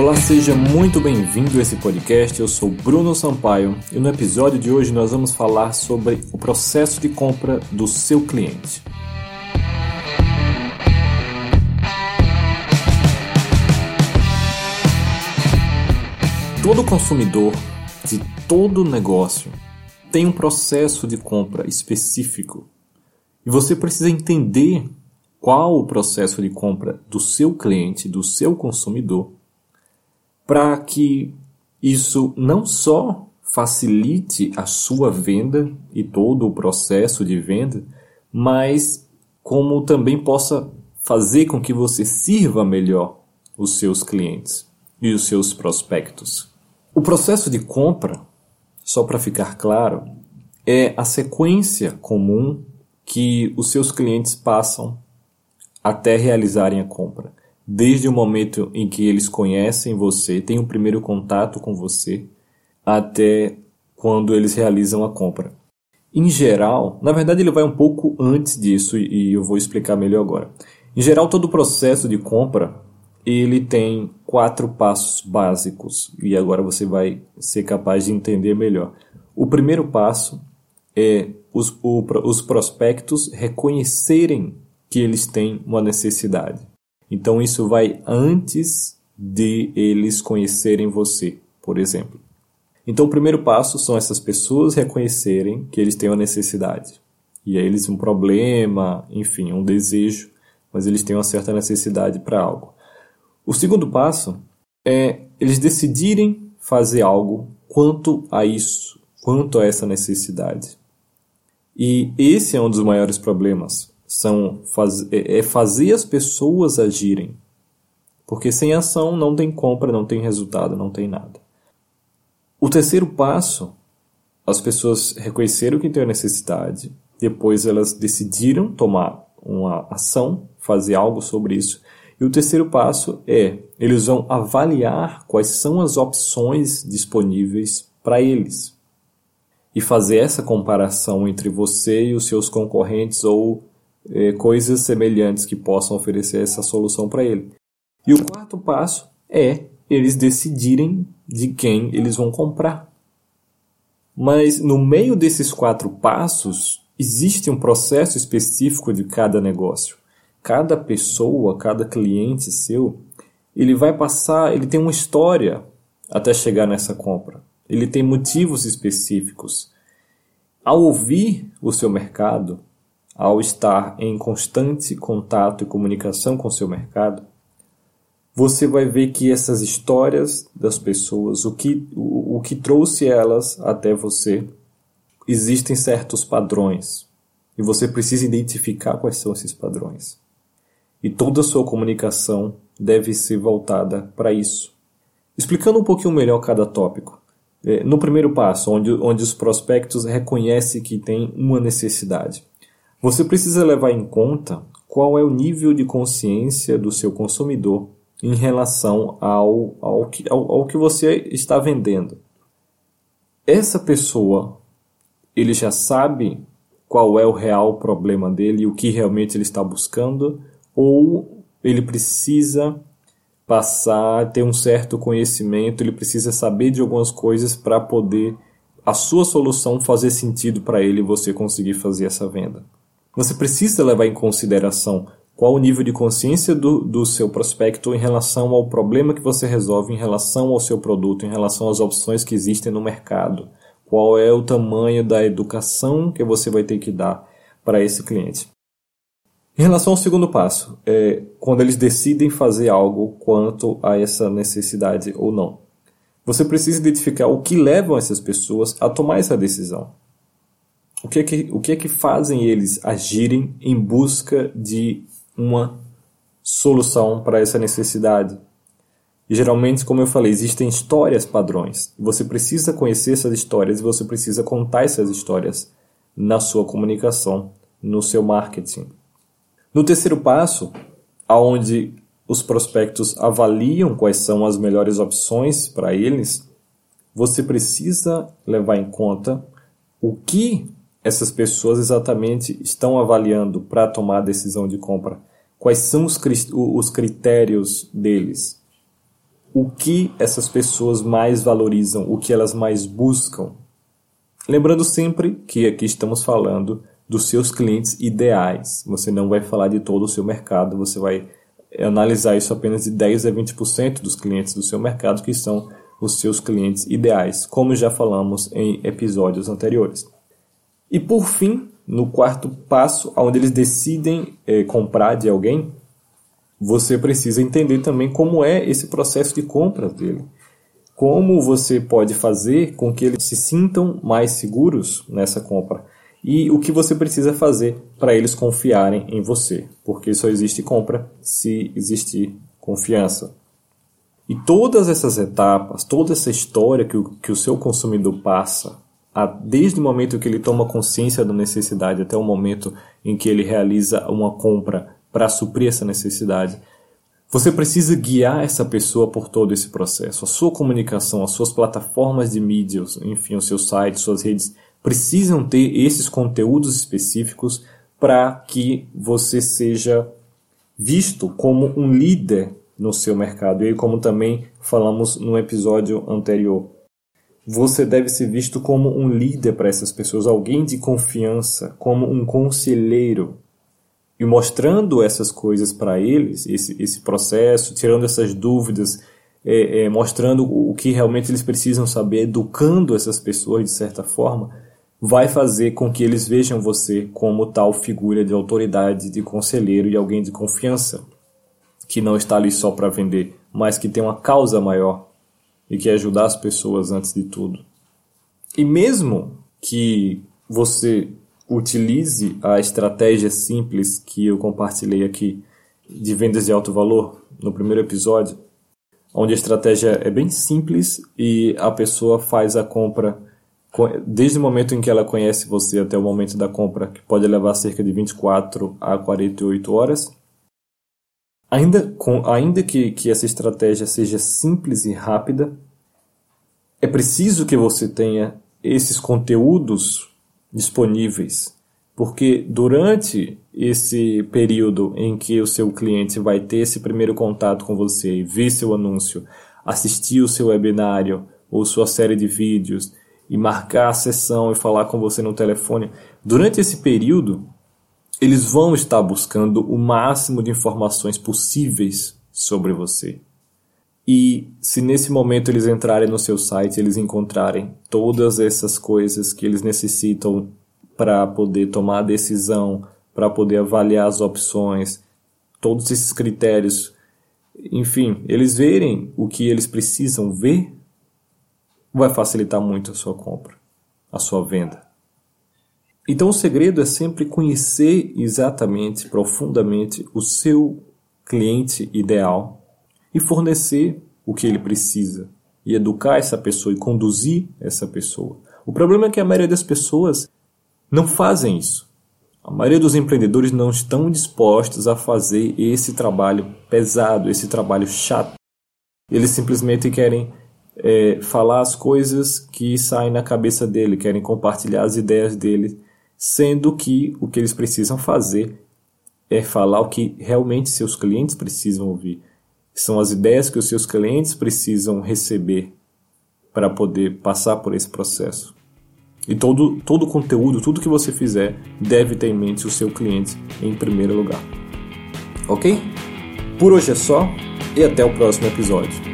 Olá, seja muito bem-vindo a esse podcast. Eu sou Bruno Sampaio e no episódio de hoje nós vamos falar sobre o processo de compra do seu cliente. Todo consumidor de todo negócio tem um processo de compra específico e você precisa entender qual o processo de compra do seu cliente, do seu consumidor, para que isso não só facilite a sua venda e todo o processo de venda, mas como também possa fazer com que você sirva melhor os seus clientes e os seus prospectos. O processo de compra, só para ficar claro, é a sequência comum que os seus clientes passam até realizarem a compra. Desde o momento em que eles conhecem você, têm o um primeiro contato com você, até quando eles realizam a compra. Em geral, na verdade ele vai um pouco antes disso e eu vou explicar melhor agora. Em geral, todo o processo de compra ele tem quatro passos básicos e agora você vai ser capaz de entender melhor. O primeiro passo é os, o, os prospectos reconhecerem que eles têm uma necessidade. Então isso vai antes de eles conhecerem você, por exemplo. Então o primeiro passo são essas pessoas reconhecerem que eles têm uma necessidade. E aí eles um problema, enfim, um desejo, mas eles têm uma certa necessidade para algo. O segundo passo é eles decidirem fazer algo quanto a isso, quanto a essa necessidade. E esse é um dos maiores problemas são faz, é, é fazer as pessoas agirem. Porque sem ação não tem compra, não tem resultado, não tem nada. O terceiro passo, as pessoas reconheceram que tem a necessidade, depois elas decidiram tomar uma ação, fazer algo sobre isso. E o terceiro passo é, eles vão avaliar quais são as opções disponíveis para eles. E fazer essa comparação entre você e os seus concorrentes ou é, coisas semelhantes que possam oferecer essa solução para ele. E o quarto passo é eles decidirem de quem eles vão comprar. Mas no meio desses quatro passos, existe um processo específico de cada negócio. Cada pessoa, cada cliente seu, ele vai passar, ele tem uma história até chegar nessa compra. Ele tem motivos específicos. Ao ouvir o seu mercado, ao estar em constante contato e comunicação com seu mercado, você vai ver que essas histórias das pessoas, o que, o, o que trouxe elas até você, existem certos padrões. E você precisa identificar quais são esses padrões. E toda a sua comunicação deve ser voltada para isso. Explicando um pouquinho melhor cada tópico. É, no primeiro passo, onde, onde os prospectos reconhecem que tem uma necessidade. Você precisa levar em conta qual é o nível de consciência do seu consumidor em relação ao, ao, que, ao, ao que você está vendendo. Essa pessoa, ele já sabe qual é o real problema dele e o que realmente ele está buscando, ou ele precisa passar, ter um certo conhecimento, ele precisa saber de algumas coisas para poder a sua solução fazer sentido para ele e você conseguir fazer essa venda. Você precisa levar em consideração qual o nível de consciência do, do seu prospecto em relação ao problema que você resolve, em relação ao seu produto, em relação às opções que existem no mercado. Qual é o tamanho da educação que você vai ter que dar para esse cliente. Em relação ao segundo passo, é quando eles decidem fazer algo quanto a essa necessidade ou não. Você precisa identificar o que levam essas pessoas a tomar essa decisão o que é que, o que, é que fazem eles agirem em busca de uma solução para essa necessidade? E geralmente, como eu falei, existem histórias padrões. Você precisa conhecer essas histórias e você precisa contar essas histórias na sua comunicação, no seu marketing. No terceiro passo, aonde os prospectos avaliam quais são as melhores opções para eles, você precisa levar em conta o que essas pessoas exatamente estão avaliando para tomar a decisão de compra? Quais são os, os critérios deles? o que essas pessoas mais valorizam, o que elas mais buscam. Lembrando sempre que aqui estamos falando dos seus clientes ideais. Você não vai falar de todo o seu mercado, você vai analisar isso apenas de 10 a 20% dos clientes do seu mercado, que são os seus clientes ideais, como já falamos em episódios anteriores. E por fim, no quarto passo, onde eles decidem é, comprar de alguém, você precisa entender também como é esse processo de compra dele. Como você pode fazer com que eles se sintam mais seguros nessa compra. E o que você precisa fazer para eles confiarem em você. Porque só existe compra se existir confiança. E todas essas etapas, toda essa história que o, que o seu consumidor passa, desde o momento que ele toma consciência da necessidade até o momento em que ele realiza uma compra para suprir essa necessidade. Você precisa guiar essa pessoa por todo esse processo. A sua comunicação, as suas plataformas de mídias, enfim, o seu site, suas redes, precisam ter esses conteúdos específicos para que você seja visto como um líder no seu mercado. E como também falamos no episódio anterior, você deve ser visto como um líder para essas pessoas, alguém de confiança, como um conselheiro. E mostrando essas coisas para eles, esse, esse processo, tirando essas dúvidas, é, é, mostrando o que realmente eles precisam saber, educando essas pessoas de certa forma, vai fazer com que eles vejam você como tal figura de autoridade, de conselheiro e alguém de confiança, que não está ali só para vender, mas que tem uma causa maior e que ajudar as pessoas antes de tudo. E mesmo que você utilize a estratégia simples que eu compartilhei aqui de vendas de alto valor no primeiro episódio, onde a estratégia é bem simples e a pessoa faz a compra desde o momento em que ela conhece você até o momento da compra, que pode levar cerca de 24 a 48 horas. Ainda, com, ainda que, que essa estratégia seja simples e rápida, é preciso que você tenha esses conteúdos disponíveis, porque durante esse período em que o seu cliente vai ter esse primeiro contato com você, ver seu anúncio, assistir o seu webinário ou sua série de vídeos e marcar a sessão e falar com você no telefone, durante esse período eles vão estar buscando o máximo de informações possíveis sobre você. E se nesse momento eles entrarem no seu site, eles encontrarem todas essas coisas que eles necessitam para poder tomar a decisão, para poder avaliar as opções, todos esses critérios, enfim, eles verem o que eles precisam ver, vai facilitar muito a sua compra, a sua venda. Então o segredo é sempre conhecer exatamente, profundamente o seu cliente ideal e fornecer o que ele precisa e educar essa pessoa e conduzir essa pessoa. O problema é que a maioria das pessoas não fazem isso. A maioria dos empreendedores não estão dispostos a fazer esse trabalho pesado, esse trabalho chato. Eles simplesmente querem é, falar as coisas que saem na cabeça dele, querem compartilhar as ideias dele, sendo que o que eles precisam fazer é falar o que realmente seus clientes precisam ouvir são as ideias que os seus clientes precisam receber para poder passar por esse processo. E todo, todo conteúdo, tudo que você fizer, deve ter em mente o seu cliente em primeiro lugar. Ok? Por hoje é só e até o próximo episódio.